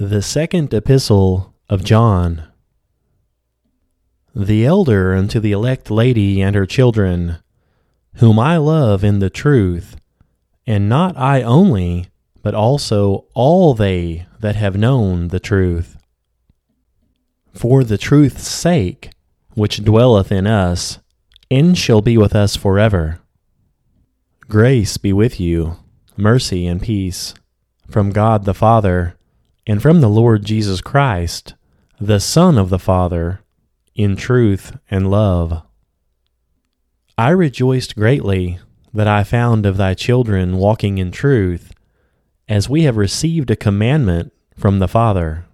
The Second Epistle of John. The elder unto the elect lady and her children, whom I love in the truth, and not I only, but also all they that have known the truth. For the truth's sake, which dwelleth in us, and shall be with us forever. Grace be with you, mercy and peace, from God the Father and from the Lord Jesus Christ, the Son of the Father, in truth and love. I rejoiced greatly that I found of thy children walking in truth, as we have received a commandment from the Father.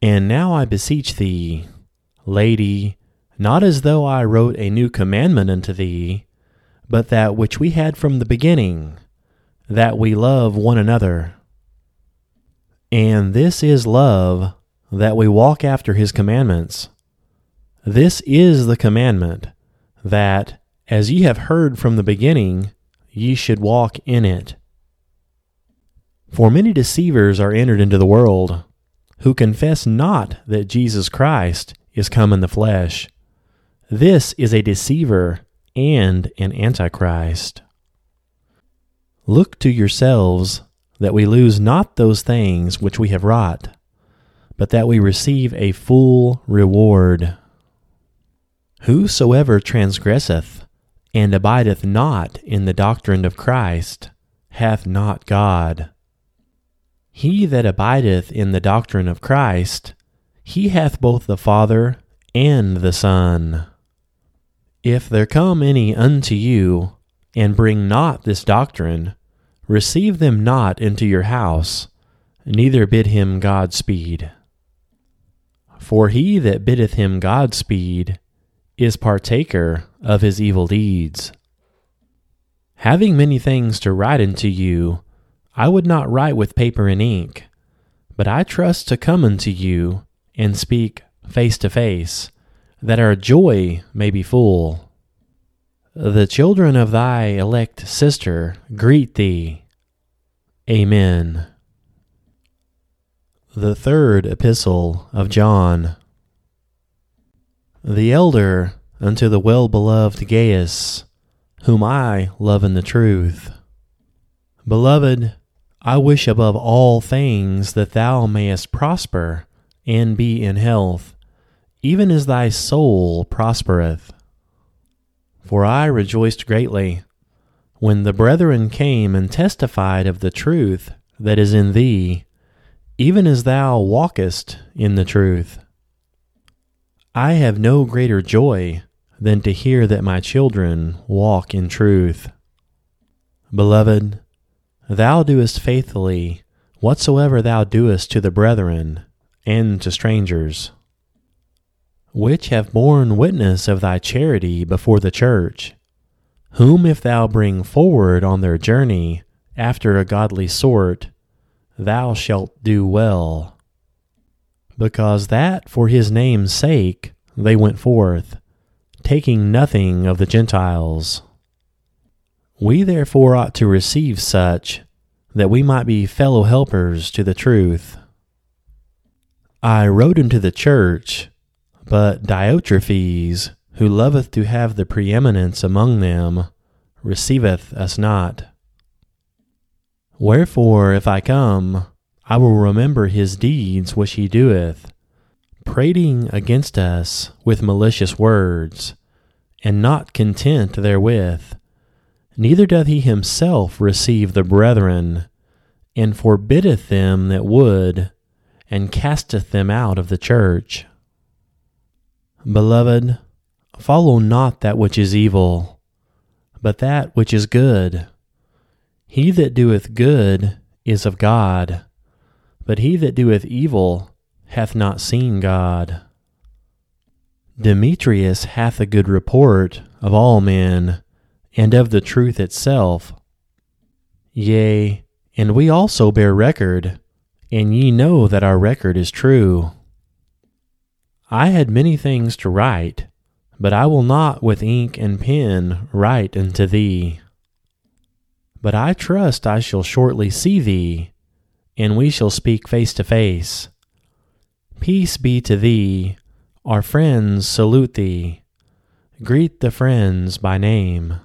And now I beseech thee, Lady, not as though I wrote a new commandment unto thee, but that which we had from the beginning, that we love one another. And this is love, that we walk after his commandments. This is the commandment, that, as ye have heard from the beginning, ye should walk in it. For many deceivers are entered into the world, who confess not that Jesus Christ is come in the flesh. This is a deceiver and an antichrist. Look to yourselves that we lose not those things which we have wrought, but that we receive a full reward. Whosoever transgresseth and abideth not in the doctrine of Christ hath not God. He that abideth in the doctrine of Christ, he hath both the Father and the Son. If there come any unto you, and bring not this doctrine, Receive them not into your house, neither bid him Godspeed. For he that biddeth him Godspeed is partaker of his evil deeds. Having many things to write unto you, I would not write with paper and ink, but I trust to come unto you and speak face to face, that our joy may be full. The children of thy elect sister greet thee. Amen. The third epistle of John. The elder unto the well beloved Gaius, whom I love in the truth. Beloved, I wish above all things that thou mayest prosper and be in health, even as thy soul prospereth. For I rejoiced greatly when the brethren came and testified of the truth that is in thee, even as thou walkest in the truth. I have no greater joy than to hear that my children walk in truth. Beloved, thou doest faithfully whatsoever thou doest to the brethren and to strangers which have borne witness of thy charity before the church, whom if thou bring forward on their journey after a godly sort, thou shalt do well. Because that for his name's sake they went forth, taking nothing of the Gentiles. We therefore ought to receive such, that we might be fellow helpers to the truth. I wrote unto the church, but Diotrephes, who loveth to have the preeminence among them, receiveth us not. Wherefore, if I come, I will remember his deeds which he doeth, prating against us with malicious words, and not content therewith. Neither doth he himself receive the brethren, and forbiddeth them that would, and casteth them out of the church. Beloved, follow not that which is evil, but that which is good. He that doeth good is of God, but he that doeth evil hath not seen God. Demetrius hath a good report of all men, and of the truth itself. Yea, and we also bear record, and ye know that our record is true. I had many things to write, but I will not with ink and pen write unto thee. But I trust I shall shortly see thee, and we shall speak face to face. Peace be to thee, our friends salute thee. Greet the friends by name.